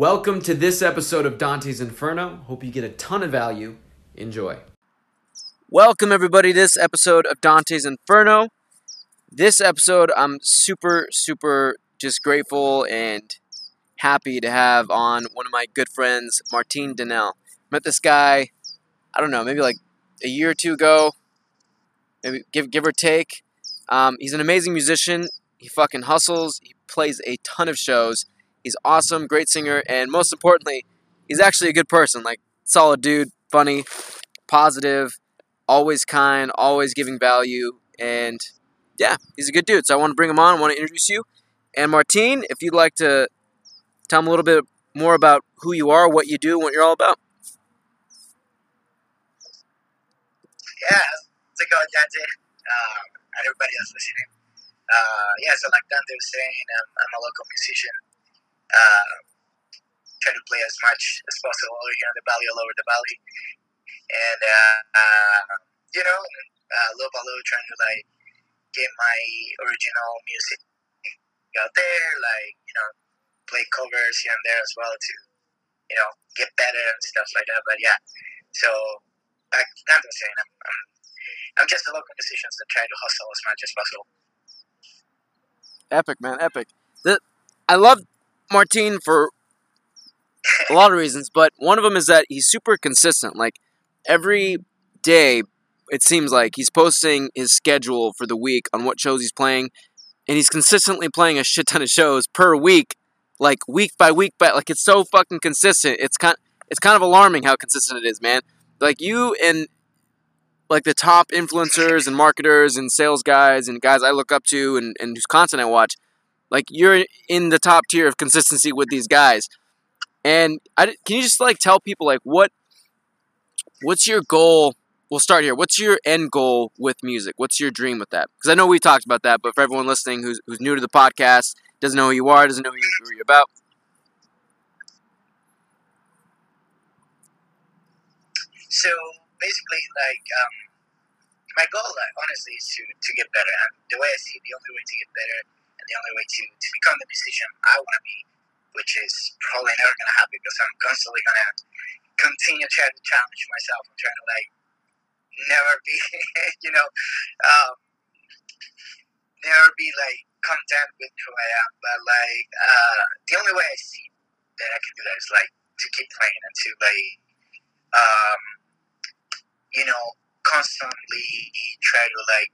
Welcome to this episode of Dante's Inferno. Hope you get a ton of value. Enjoy. Welcome, everybody, to this episode of Dante's Inferno. This episode, I'm super, super just grateful and happy to have on one of my good friends, Martin Danel. Met this guy, I don't know, maybe like a year or two ago, maybe give give or take. Um, he's an amazing musician. He fucking hustles. He plays a ton of shows. He's awesome, great singer, and most importantly, he's actually a good person. Like solid dude, funny, positive, always kind, always giving value, and yeah, he's a good dude. So I want to bring him on. I want to introduce you. And Martine, if you'd like to tell him a little bit more about who you are, what you do, what you're all about. Yeah, how's it Dante? Um, and everybody else listening. Uh, yeah, so like Dante was saying, um, I'm a local musician. Uh, try to play as much as possible here in the valley, all over the valley. And, uh, uh, you know, little by little trying to like get my original music out there, like, you know, play covers here and there as well to, you know, get better and stuff like that. But yeah, so I'm saying, I'm, I'm, I'm just a local musician that try to hustle as much as possible. Epic, man, epic. The, I love Martine for a lot of reasons, but one of them is that he's super consistent. Like every day, it seems like he's posting his schedule for the week on what shows he's playing, and he's consistently playing a shit ton of shows per week, like week by week. But like it's so fucking consistent. It's kind it's kind of alarming how consistent it is, man. Like you and like the top influencers and marketers and sales guys and guys I look up to and, and whose content I watch, like you're in the top tier of consistency with these guys. And I, can you just like tell people like what what's your goal? We'll start here. What's your end goal with music? What's your dream with that? Because I know we talked about that, but for everyone listening who's who's new to the podcast, doesn't know who you are, doesn't know who you're about. So basically, like um, my goal, like, honestly, is to, to get better. And the way I see it, the only way to get better the only way to, to become the musician I want to be, which is probably never going to happen because I'm constantly going to continue trying to challenge myself and trying to like never be, you know, um, never be like content with who I am. But like uh, the only way I see that I can do that is like to keep playing and to like, um, you know, constantly try to like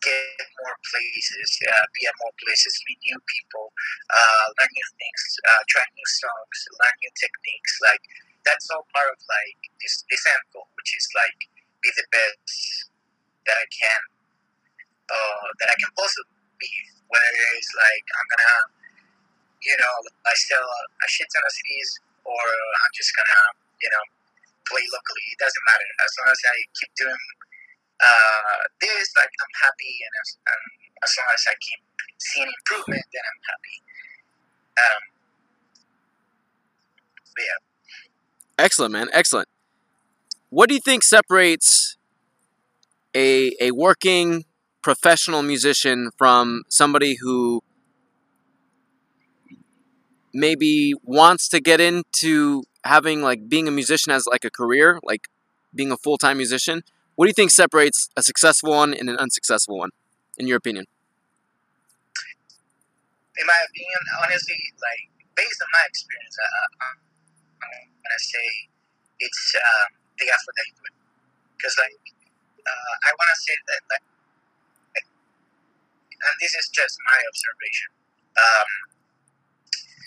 get more places, uh, be at more places, meet new people, uh, learn new things, uh, try new songs, learn new techniques. Like that's all part of like this this end goal, which is like be the best that I can, uh, that I can possibly be. Whether it's like I'm gonna, you know, I sell a shit ton of CDs, or I'm just gonna, you know, play locally. It doesn't matter as long as I keep doing uh, this. Like I'm happy, and as, and as long as I keep seeing improvement, then I'm happy. Um, yeah. Excellent, man. Excellent. What do you think separates a a working professional musician from somebody who maybe wants to get into having like being a musician as like a career, like being a full time musician? What do you think separates a successful one and an unsuccessful one, in your opinion? In my opinion, honestly, like based on my experience, uh, I'm gonna say it's uh, the effort that you put. Because like uh, I want to say that like, and this is just my observation. Um,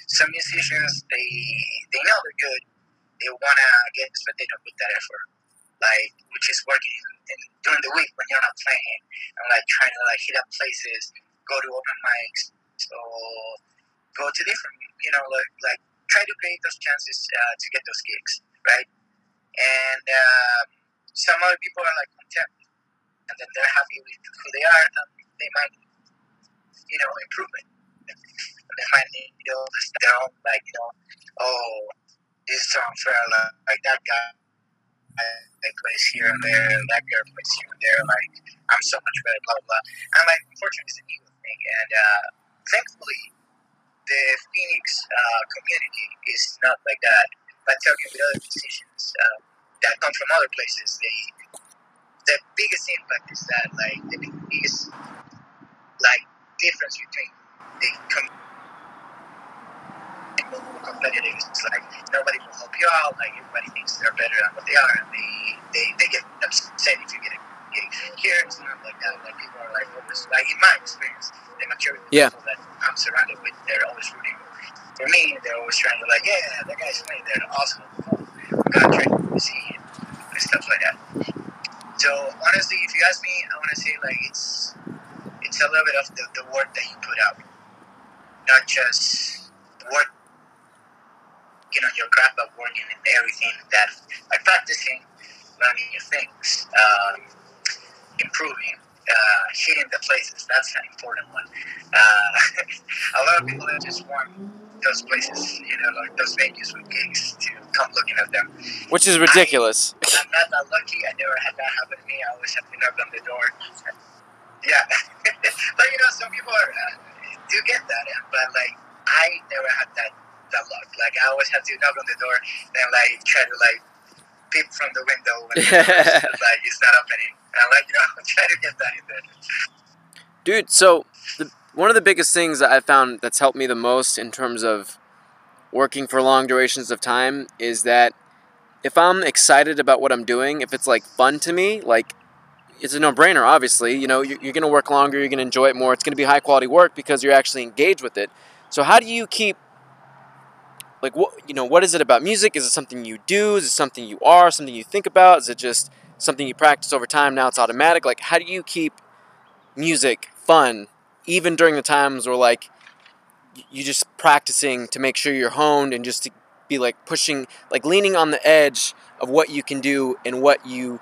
some musicians they they know they're good, they wanna get this, but they don't put that effort. Like which is working in, in, during the week when you're not playing and like trying to like hit up places, go to open mics, or go to different you know like like try to create those chances uh, to get those gigs, right? And uh, some other people are like content, and then they're happy with who they are, and they might, you know, improvement. They might need you know their own like you know, oh, this song felt like, like that guy. They plays here and there, and that girl plays here and there. Like I'm so much better, blah blah. blah. And like unfortunately, it's a ego thing, and uh, thankfully, the Phoenix uh, community is not like that. But talking with other musicians uh, that come from other places, they the biggest impact is that like the biggest like difference between the com- competitive is like nobody will help you out. Like everybody thinks they're better than what they are, and they they, they get upset if you get a gig. Here it's not like that. Like people are like always like in my experience, the of Yeah. people that I'm surrounded with, they're always rooting for me. They're always trying to like, yeah, that guy's funny. They're awesome. I'm gonna try to see and stuff like that. So honestly, if you ask me, I want to say like it's it's a little bit of the, the work that you put out, not just work, you know, your craft, but working and everything that like practicing, learning new things, um, improving, uh, hitting the places. That's an important one. Uh, a lot of people just want those places, you know, like those venues with gigs to come looking at them. Which is ridiculous. I'm not that lucky. I never had that happen to me. I always have to knock on the door. Yeah, but you know, some people are, uh, do get that, uh, but like I never had that that luck. Like I always have to knock on the door, then like try to like peep from the window when it's, like it's not opening, and like you know try to get that in there. Dude, so the, one of the biggest things that I found that's helped me the most in terms of working for long durations of time is that if I'm excited about what I'm doing, if it's like fun to me, like it's a no-brainer. Obviously, you know you're, you're going to work longer, you're going to enjoy it more. It's going to be high quality work because you're actually engaged with it. So how do you keep like what you know? What is it about music? Is it something you do? Is it something you are? Something you think about? Is it just something you practice over time? Now it's automatic. Like how do you keep music fun even during the times where like y- you just practicing to make sure you're honed and just to be like pushing like leaning on the edge of what you can do and what you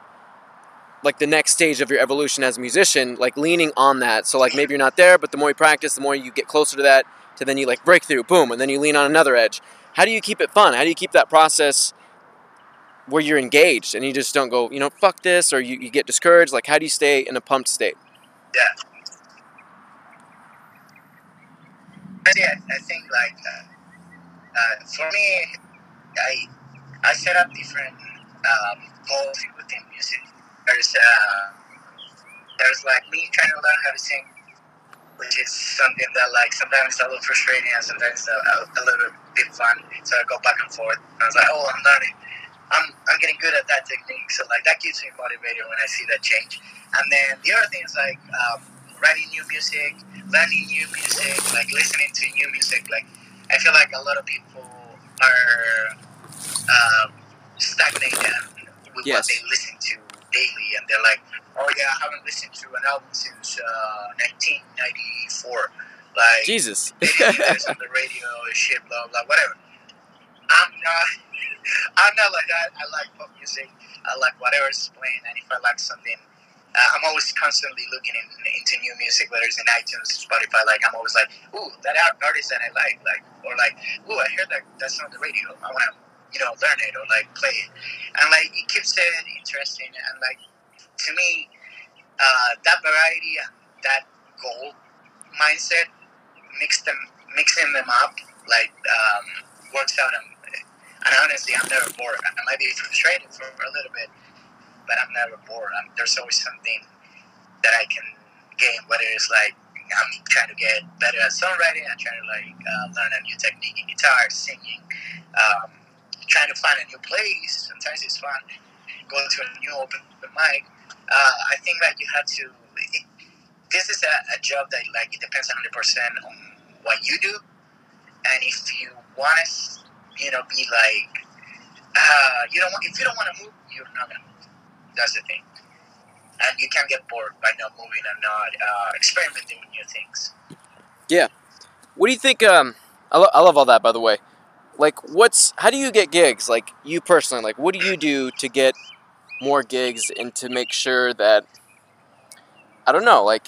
like the next stage of your evolution as a musician like leaning on that so like maybe you're not there but the more you practice the more you get closer to that to then you like break through boom and then you lean on another edge how do you keep it fun how do you keep that process where you're engaged and you just don't go you know fuck this or you, you get discouraged like how do you stay in a pumped state Yeah. Yeah, I think like uh, uh, for me, I I set up different um, goals within music. There's uh, there's like me trying to learn how to sing, which is something that like sometimes it's a little frustrating and sometimes a, a, a little bit fun. So I go back and forth. And I was like, oh, I'm learning. I'm, I'm getting good at that technique. So like that keeps me motivated when I see that change. And then the other thing is like um, writing new music, learning new music, like listening to new music. Like I feel like a lot of people are um, stagnated with Yes. what they listen to daily, and they're like, "Oh yeah, I haven't listened to an album since uh, 1994." Like jesus they didn't hear this on the radio, shit, blah blah, whatever. I'm not. I'm not like that. I like pop music. I like whatever's playing, and if I like something, uh, I'm always constantly looking in, into new music, whether it's in iTunes, Spotify. Like I'm always like, ooh, that artist that I like, like, or like, ooh, I heard that that's on the radio. I want to, you know, learn it or like play it, and like it keeps it interesting. And like to me, uh, that variety that goal mindset, mix them, mixing them up, like um, works out. And, and honestly, I'm never bored. I might be frustrated for a little bit, but I'm never bored. I'm, there's always something that I can gain, whether it's like I'm trying to get better at songwriting, I'm trying to like uh, learn a new technique in guitar, singing, um, trying to find a new place. Sometimes it's fun going to a new open mic. Uh, I think that you have to. This is a, a job that like it depends 100 percent on what you do, and if you want to, you know, be like, uh, you don't want if you don't want to move, you're not gonna move. That's the thing, and you can't get bored by not moving and not uh, experimenting with new things. Yeah. What do you think? Um, I, lo- I love all that, by the way. Like, what's how do you get gigs? Like you personally, like what do you do to get more gigs and to make sure that I don't know, like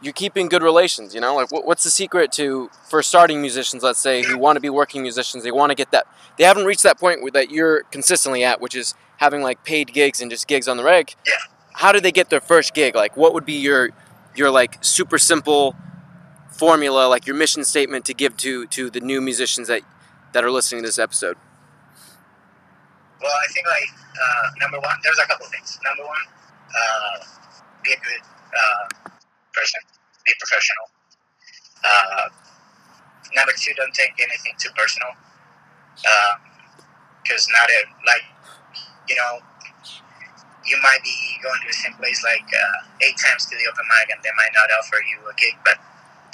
you're keeping good relations. You know, like what, what's the secret to for starting musicians? Let's say who want to be working musicians, they want to get that. They haven't reached that point that you're consistently at, which is having like paid gigs and just gigs on the reg. Yeah. How do they get their first gig? Like, what would be your your like super simple formula, like your mission statement to give to to the new musicians that that are listening to this episode? Well, I think like uh, number one, there's a couple things. Number one, uh, be a good uh, person, be professional. Uh, number two, don't take anything too personal, because not a, like you know you might be going to the same place like uh, eight times to the open mic, and they might not offer you a gig, but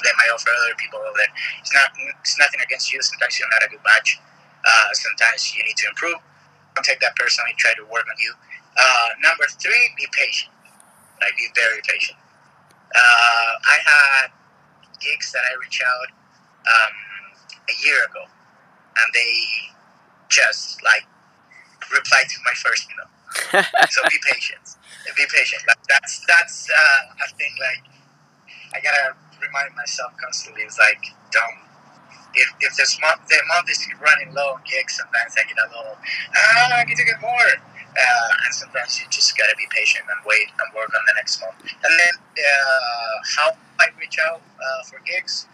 they might offer other people over there. It's not. It's nothing against you. Sometimes you're not a good match. Uh, sometimes you need to improve. Don't take that personally. Try to work on you. Uh, number three, be patient. Like be very patient. Uh, I had gigs that I reached out um, a year ago, and they just like replied to my first email so be patient. Be patient. Like that's that's uh, I think like I gotta remind myself constantly. It's like don't if if this month the month is running low on gigs, sometimes I get a little ah I need to get more. Uh, and sometimes you just gotta be patient and wait and work on the next month. And then uh, how I reach out uh, for gigs.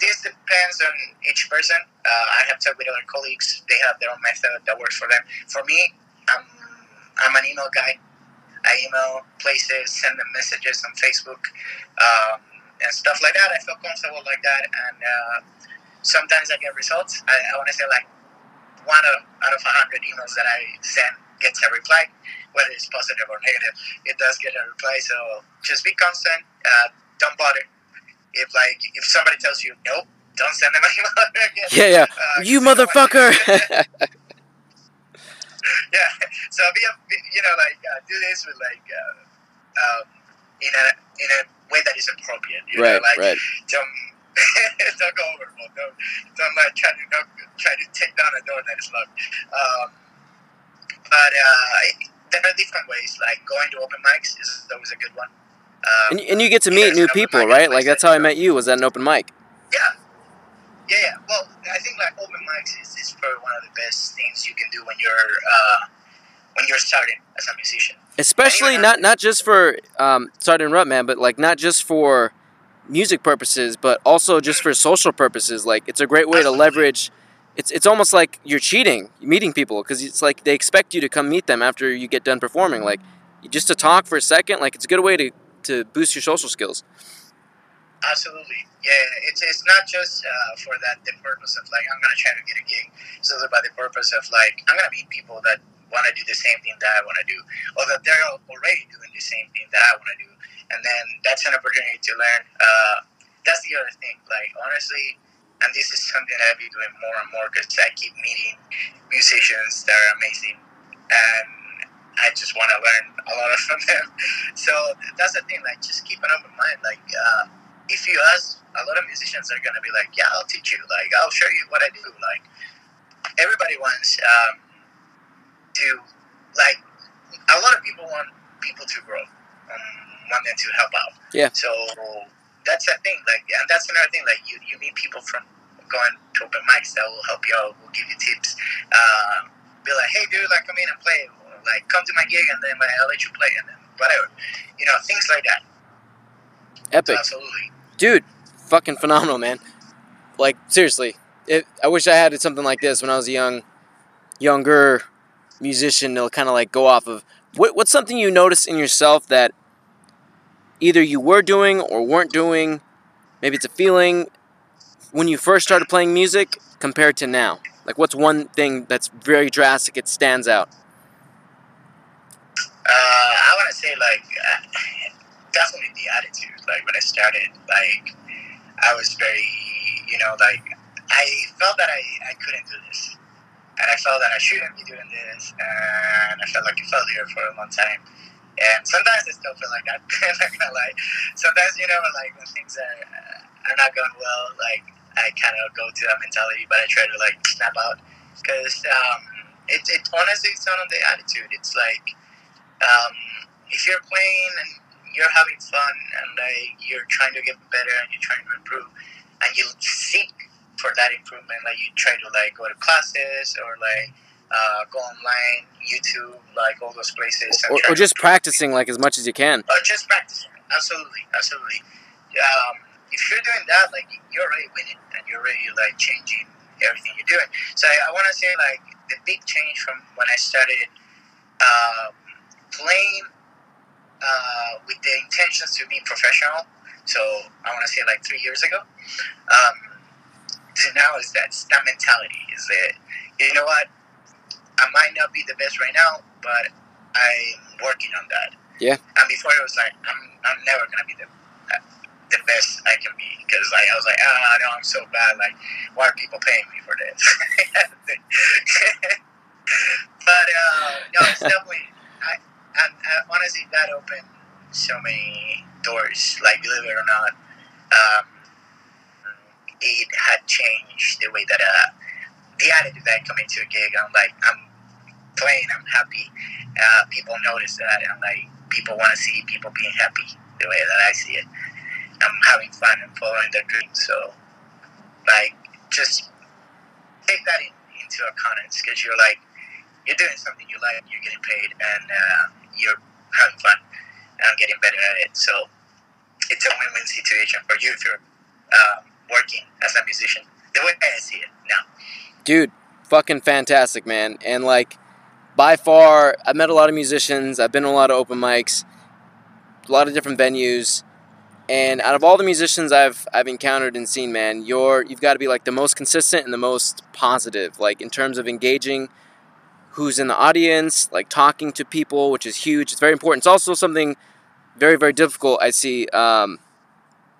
This depends on each person. Uh, I have talked with other colleagues; they have their own method that works for them. For me, I'm I'm an email guy. I email places, send them messages on Facebook, um, and stuff like that. I feel comfortable like that, and uh, sometimes I get results. I, I want to say like one of, out of a hundred emails that I send gets a reply, whether it's positive or negative. It does get a reply. So just be constant. Uh, don't bother. If like if somebody tells you no, don't send them an email again. Yeah, yeah. Uh, you motherfucker. yeah. So be, a, you know, like uh, do this with like uh, um, in a in a way that is appropriate. You right. know, like right. don't don't go overboard. Don't don't like try to don't, try to take down a door that is locked. Um, but uh, there are different ways. Like going to open mics is always a good one. Um, and, and you get to meet new people, right? Like that's how I met you. Was at an open mic. Yeah. Yeah, yeah. Well, I think like open mics is, is probably one of the best things you can do when you're uh, when you're starting as a musician. Especially not not just for um, sorry to interrupt, man, but like not just for music purposes, but also just for social purposes. Like it's a great way to leverage. It's it's almost like you're cheating, meeting people, because it's like they expect you to come meet them after you get done performing. Like just to talk for a second, like it's a good way to to boost your social skills. Absolutely, yeah. It's, it's not just uh, for that the purpose of like I'm gonna try to get a gig. It's also by the purpose of like I'm gonna meet people that want to do the same thing that I want to do, or that they're already doing the same thing that I want to do, and then that's an opportunity to learn. Uh, that's the other thing. Like honestly, and this is something I've been doing more and more because I keep meeting musicians that are amazing, and I just want to learn a lot from them. So that's the thing. Like just keep an open mind. Like. Uh, if you ask, a lot of musicians are gonna be like, "Yeah, I'll teach you. Like, I'll show you what I do." Like, everybody wants um, to, like, a lot of people want people to grow, um, want them to help out. Yeah. So that's a thing. Like, and that's another thing. Like, you you meet people from going to open mics that will help you out, will give you tips. Uh, be like, "Hey, dude, like, come in and play." Or, like, come to my gig, and then like, I'll let you play, and then whatever. You know, things like that. Epic. So absolutely. dude, fucking phenomenal, man. Like seriously, it, I wish I had something like this when I was a young, younger musician. To kind of like go off of what, what's something you noticed in yourself that either you were doing or weren't doing. Maybe it's a feeling when you first started playing music compared to now. Like, what's one thing that's very drastic? It stands out. Uh, I want to say like definitely the attitude. Like when I started, like I was very, you know, like I felt that I, I couldn't do this, and I felt that I shouldn't be doing this, and I felt like a failure for a long time. And sometimes I still feel like that. I'm not gonna lie. Sometimes you know, like when things are uh, are not going well, like I kind of go to that mentality, but I try to like snap out because um, it, it honestly it's not on the attitude. It's like um, if you're playing and you're having fun and like you're trying to get better and you're trying to improve and you seek for that improvement, like you try to like go to classes or like uh, go online, YouTube, like all those places, Or, or just practicing like as much as you can. Or just practicing. Absolutely, absolutely. Um, if you're doing that, like you're already winning and you're already like changing everything you're doing. So I, I want to say like the big change from when I started uh, playing uh, with the intentions to be professional. So I want to say like three years ago. Um, to now is that that mentality is that you know what I might not be the best right now, but I'm working on that. Yeah. And before it was like I'm I'm never gonna be the the best I can be because like I was like ah no I'm so bad like why are people paying me for this? but uh, no, it's definitely I, I, uh, honestly that opened so many doors. Like believe it or not, um, it had changed the way that uh, the attitude that I come into a gig. I'm like I'm playing, I'm happy. Uh, people notice that, I'm like people want to see people being happy the way that I see it. I'm having fun and following their dreams. So, like, just take that in, into account because you're like you're doing something you like, you're getting paid, and uh, you're having fun and I'm getting better at it. So, it's a win-win situation for you if you're uh, working as a musician. The way I see it now. Dude, fucking fantastic, man. And like, by far, I've met a lot of musicians. I've been to a lot of open mics, a lot of different venues. And out of all the musicians I've I've encountered and seen, man, you're you've got to be like the most consistent and the most positive, like in terms of engaging who's in the audience, like talking to people, which is huge. It's very important. It's also something very very difficult I see um,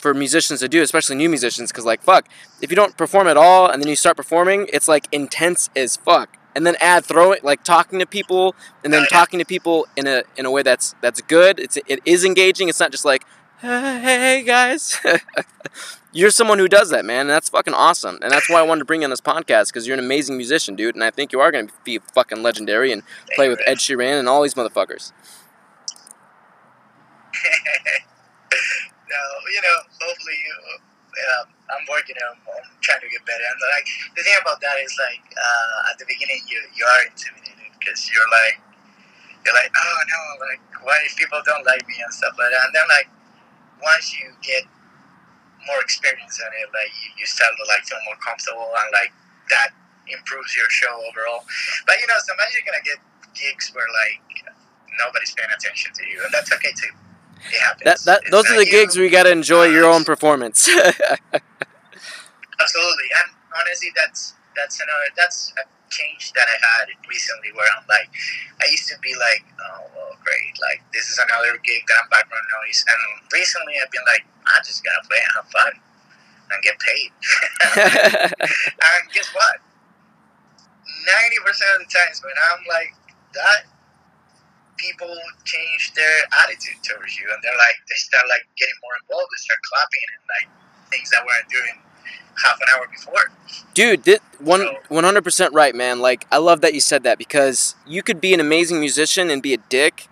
for musicians to do, especially new musicians, because like fuck, if you don't perform at all and then you start performing, it's like intense as fuck. And then add throw it like talking to people and then talking to people in a in a way that's that's good. It's it is engaging. It's not just like hey guys you're someone who does that man and that's fucking awesome and that's why i wanted to bring you on this podcast because you're an amazing musician dude and i think you are going to be fucking legendary and play with ed sheeran and all these motherfuckers no you know hopefully um, i'm working I'm, I'm trying to get better and like the thing about that is like uh, at the beginning you you are intimidated because you're like you're like oh no like what if people don't like me and stuff like that and then like once you get more experience in it, like you, you start to like feel more comfortable and like that improves your show overall. But you know, sometimes you're gonna get gigs where like nobody's paying attention to you, and that's okay too. That, that those are the gigs where you gotta enjoy your own performance. Absolutely, and honestly, that's that's another that's a change that I had recently where I'm like, I used to be like, oh, well, great, like this is another gig that I'm background noise, and recently I've been like, I just gotta play and have fun and get paid. and guess what? Ninety percent of the times when I'm like that, people change their attitude towards you, and they're like, they start like getting more involved, they start clapping and like things that weren't doing half an hour before. Dude, this, one one hundred percent right, man. Like I love that you said that because you could be an amazing musician and be a dick,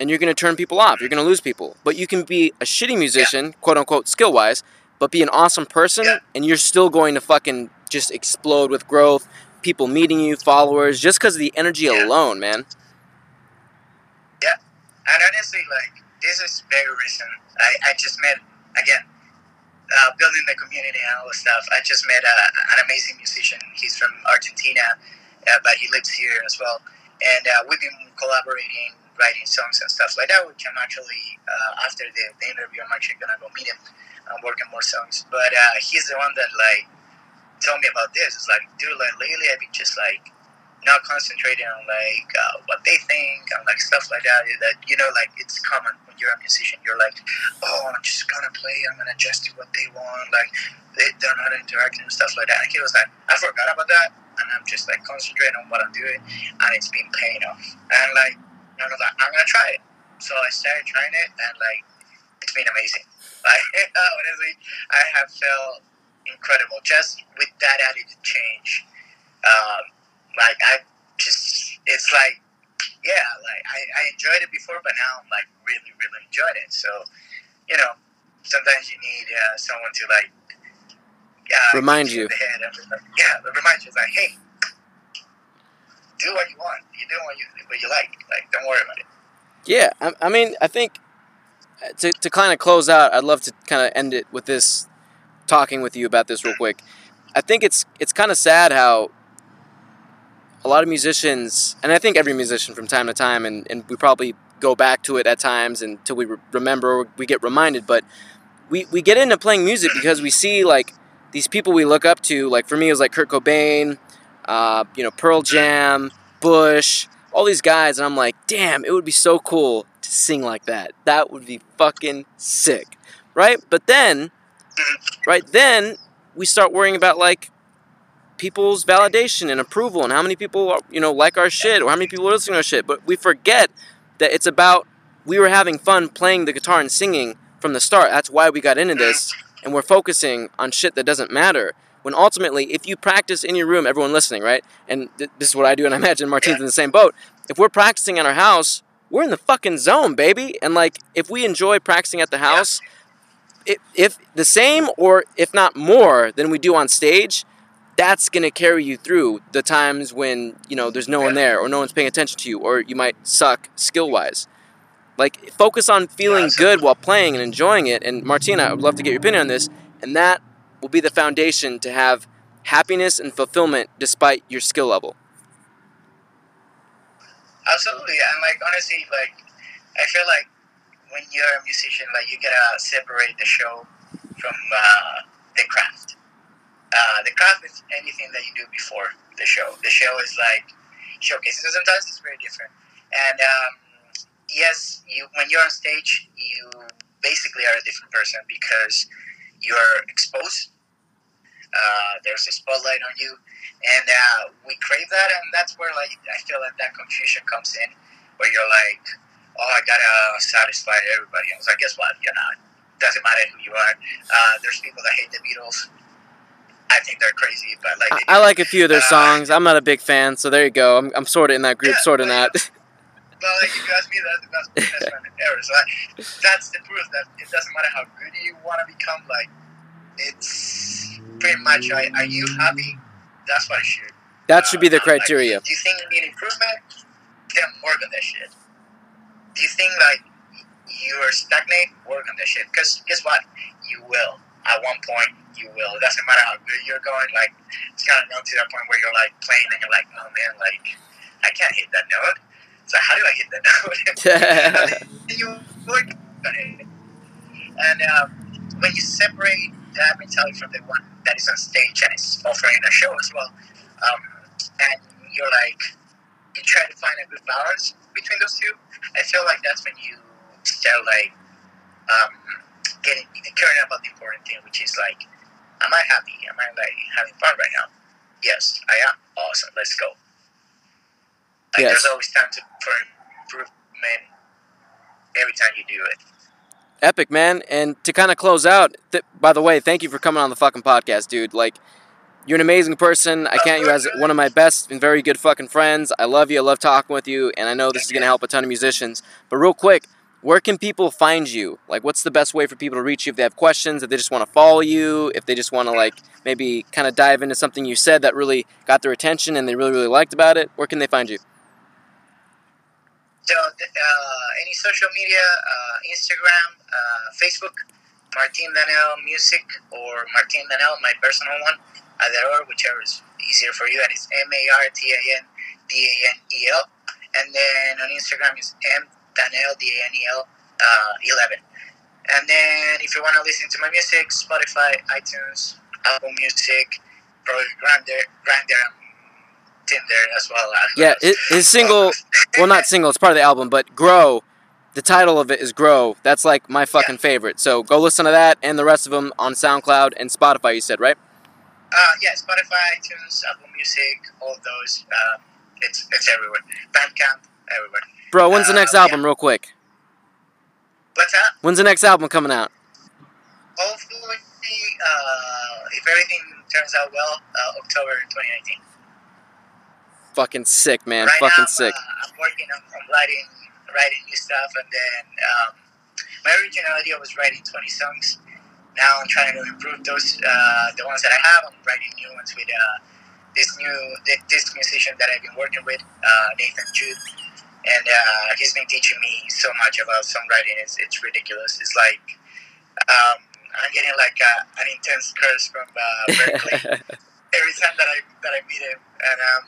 and you're gonna turn people off. You're gonna lose people. But you can be a shitty musician, yeah. quote unquote, skill wise, but be an awesome person, yeah. and you're still going to fucking just explode with growth. People meeting you, followers, just because of the energy yeah. alone, man. And honestly, like this is very recent. I, I just met again uh, building the community and all this stuff. I just met a, an amazing musician. He's from Argentina, uh, but he lives here as well. And uh, we've been collaborating, writing songs and stuff like that, which I'm actually, uh, after the, the, interview, I'm actually to go meet him and work on more songs. But uh, he's the one that, like, told me about this. It's like, dude, like, lately I've been just, like, not concentrating on like uh, what they think and like stuff like that. That you know, like it's common when you're a musician. You're like, oh, I'm just gonna play. I'm gonna adjust to what they want. Like they, they're not interacting and stuff like that. And he was like, I forgot about that, and I'm just like concentrating on what I'm doing, and it's been paying off. And like I was like, I'm gonna try it. So I started trying it, and like it's been amazing. Like honestly, I have felt incredible just with that attitude change. Um, like I just it's like yeah, like I, I enjoyed it before, but now I'm like really, really enjoyed it. So, you know, sometimes you need uh, someone to like uh, remind you. Like, yeah, remind you like, hey, do what you want. You do what you what you like. Like, don't worry about it. Yeah, I, I mean, I think uh, to to kind of close out, I'd love to kind of end it with this talking with you about this real quick. I think it's it's kind of sad how a lot of musicians, and I think every musician from time to time, and, and we probably go back to it at times until we re- remember or we get reminded, but we, we get into playing music because we see like these people we look up to. Like for me, it was like Kurt Cobain, uh, you know, Pearl Jam, Bush, all these guys, and I'm like, damn, it would be so cool to sing like that. That would be fucking sick, right? But then, right then, we start worrying about like people's validation and approval and how many people are, you know like our shit or how many people are listening to our shit. But we forget that it's about we were having fun playing the guitar and singing from the start. That's why we got into this, and we're focusing on shit that doesn't matter. When ultimately, if you practice in your room, everyone listening, right? And th- this is what I do, and I imagine Martine's in the same boat. If we're practicing in our house, we're in the fucking zone, baby. And like, if we enjoy practicing at the house, if, if the same or if not more than we do on stage, that's gonna carry you through the times when you know there's no one there or no one's paying attention to you or you might suck skill wise. Like focus on feeling good while playing and enjoying it. And Martina, I would love to get your opinion on this. And that will be the foundation to have happiness and fulfillment despite your skill level. Absolutely, and like honestly, like I feel like when you're a musician, like you gotta separate the show from uh, the craft. Uh, the craft is anything that you do before the show. The show is like showcasing. So sometimes it's very different. And um, yes, you when you're on stage, you basically are a different person because you're exposed. Uh, there's a spotlight on you, and uh, we crave that, and that's where like I feel like that confusion comes in, where you're like, oh, I gotta satisfy everybody. I was like, guess what? You're not. Doesn't matter who you are. Uh, there's people that hate the Beatles. I think they're crazy, but like I, I like a few of their Uh, songs. I'm not a big fan, so there you go. I'm, I'm sort of in that group, Yeah, sort of but- not. Well, like if you ask me, that's the best best friend ever. So like, that's the proof that it doesn't matter how good you want to become. Like it's pretty much, are, are you happy? That's what it should. that should be the uh, like, criteria. do you think you need improvement? Then work on that shit. Do you think like you're stagnant? Work on that shit. Because guess what? You will. At one point, you will. It doesn't matter how good you're going. Like it's kind of known to that point where you're like playing and you're like, oh man, like I can't hit that note. So how do I hit that note? and you work on it. And um, when you separate that mentality from the one that is on stage and is offering a show as well, um, and you're like, you try to find a good balance between those two, I feel like that's when you start like um, getting caring about the important thing, which is like, am I happy? Am I like having fun right now? Yes, I am. Awesome. Let's go. Like Yes. there's always time to, for improvement every time you do it. Epic, man. And to kind of close out, th- by the way, thank you for coming on the fucking podcast, dude. Like, you're an amazing person. I count you as one of my best and very good fucking friends. I love you. I love talking with you. And I know this is going to help a ton of musicians. But real quick, where can people find you? Like, what's the best way for people to reach you if they have questions, if they just want to follow you, if they just want to, like, maybe kind of dive into something you said that really got their attention and they really, really liked about it? Where can they find you? So, uh, any social media, uh, Instagram, uh, Facebook, Martin Danel Music, or Martin Danel, my personal one, either or, whichever is easier for you. And it's M A R T A N D A N E L. And then on Instagram is M Danel, D A N E L, uh, 11. And then if you want to listen to my music, Spotify, iTunes, Apple Music, probably Grindr, and Tinder as well. Yeah, it, his single, well, not single, it's part of the album, but Grow, the title of it is Grow. That's like my fucking favorite. So go listen to that and the rest of them on SoundCloud and Spotify, you said, right? Uh, yeah, Spotify, iTunes, Apple Music, all those. Uh, it's it's everywhere. Bandcamp, everywhere. Bro, when's the next Uh, album, real quick? What's that? When's the next album coming out? Hopefully, uh, if everything turns out well, uh, October 2019. Fucking sick, man. right fucking now, sick. Uh, I'm working on, on writing writing new stuff, and then um, my original idea was writing 20 songs. Now I'm trying to improve those, uh, the ones that I have. I'm writing new ones with uh, this new this musician that I've been working with, uh, Nathan Jude, and uh, he's been teaching me so much about songwriting. It's it's ridiculous. It's like um, I'm getting like a, an intense curse from uh, Berklee every time that I that I meet him, and um,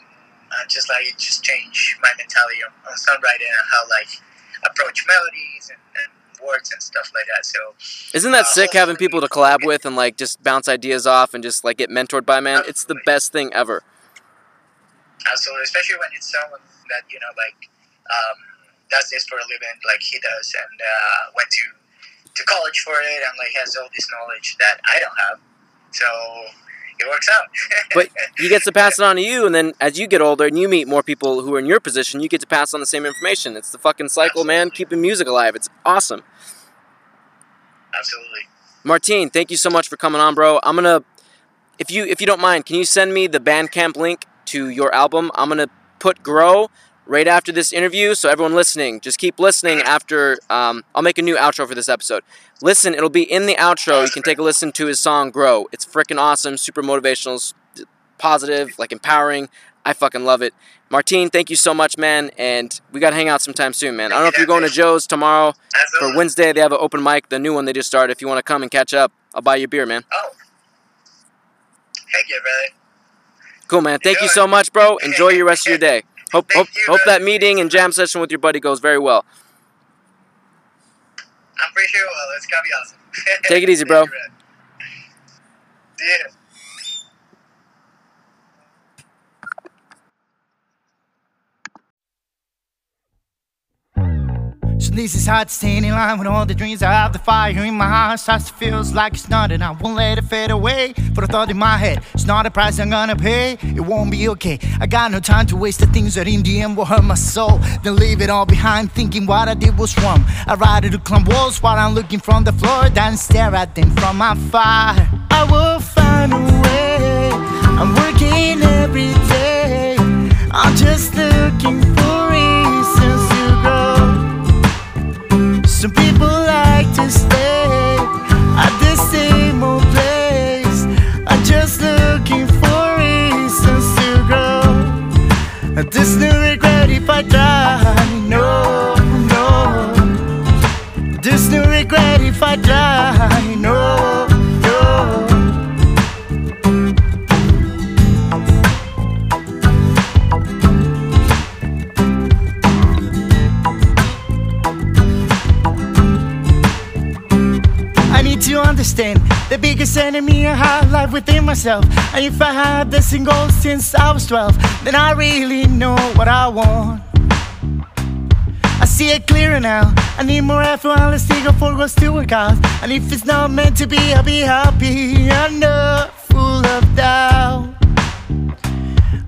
I just like it just changed my mentality on, on songwriting and how like approach melodies and, and words and stuff like that. So Isn't that Uh, sick having people to collab with and like just bounce ideas off and just like get mentored by man? It's the best thing ever. absolutely, especially when it's someone that you know like um, does this for a living, like he does, and uh, went to to college for it, and like has all this knowledge that I don't have. So it works out. But he gets to pass it on to you, and then as you get older and you meet more people who are in your position, you get to pass on the same information. It's the fucking cycle, man. Keeping music alive. It's awesome. absolutely. Martine, thank you so much for coming on, bro. I'm gonna, if you if you don't mind, can you send me the Bandcamp link to your album? I'm gonna put Grow right after this interview, so everyone listening, just keep listening. After um, I'll make a new outro for this episode. Listen, it'll be in the outro. You can take a listen to his song Grow. It's freaking awesome, super motivational, positive, like empowering. I fucking love it. Martine, thank you so much, man. And we gotta hang out sometime soon, man. I don't know if you're going to Joe's tomorrow for Wednesday. They have an open mic, the new one they just started. If you want to come and catch up, I'll buy you a beer, man. Oh, heck yeah, brother. Cool, man. Thank you so much, bro. Enjoy your rest of your day. Hope Thank hope you, hope that meeting and jam session with your buddy goes very well. I'm pretty sure it will. It's gonna be awesome. Take it easy, bro. You. Yeah. So this is hard to stay in line with all the dreams I have. The fire in my heart starts to feel like it's not, and I won't let it fade away. For the thought in my head, it's not a price I'm gonna pay. It won't be okay. I got no time to waste the things that in the end will hurt my soul. Then leave it all behind, thinking what I did was wrong. I ride to climb walls while I'm looking from the floor, then stare at them from afar. I will find a way. I'm working every day. I'm just looking Some people like to stay at the same old place. I'm just looking for reasons to grow. There's no regret if I try. Understand the biggest enemy I have life within myself. And if I had the single since I was 12, then I really know what I want. I see it clearer now. I need more effort less ego for what's to work out. And if it's not meant to be, I'll be happy. I'm not full of doubt.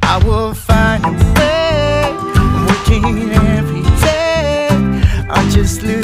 I will find a way. I'm working every day. I'm just looking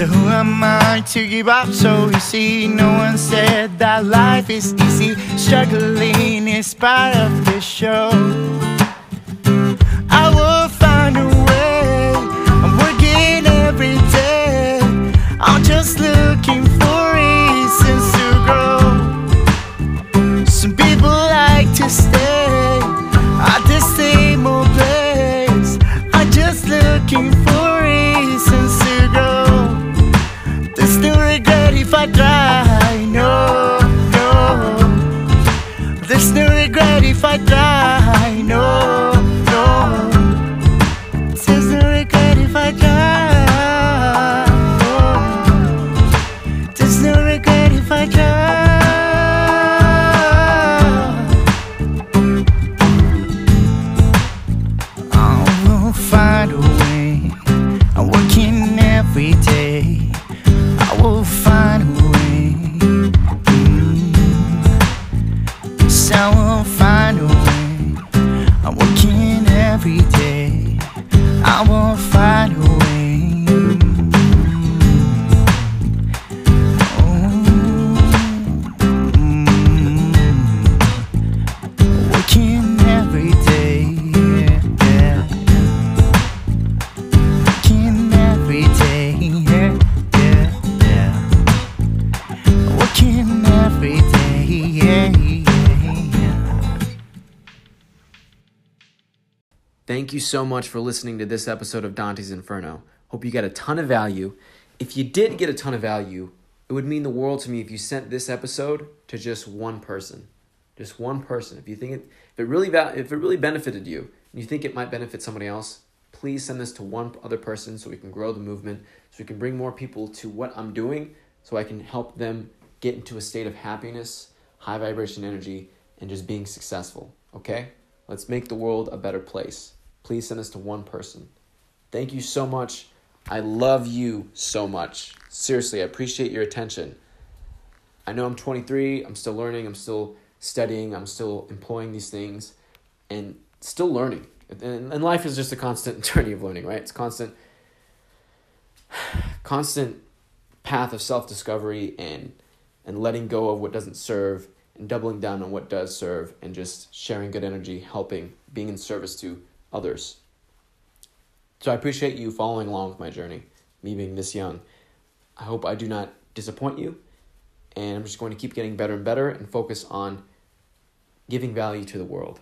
So who am I to give up so easy? No one said that life is easy. Struggling is part of the show. You so much for listening to this episode of Dante's Inferno. Hope you got a ton of value. If you did get a ton of value, it would mean the world to me if you sent this episode to just one person. Just one person. If you think it if it really if it really benefited you and you think it might benefit somebody else, please send this to one other person so we can grow the movement, so we can bring more people to what I'm doing, so I can help them get into a state of happiness, high vibration energy, and just being successful. Okay? Let's make the world a better place please send us to one person. Thank you so much. I love you so much. Seriously, I appreciate your attention. I know I'm 23, I'm still learning, I'm still studying, I'm still employing these things, and still learning. And, and life is just a constant journey of learning, right? It's constant, constant path of self discovery and and letting go of what doesn't serve and doubling down on what does serve and just sharing good energy, helping, being in service to others. So I appreciate you following along with my journey, me being this young. I hope I do not disappoint you, and I'm just going to keep getting better and better and focus on giving value to the world.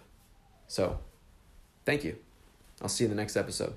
So, thank you. I'll see you in the next episode.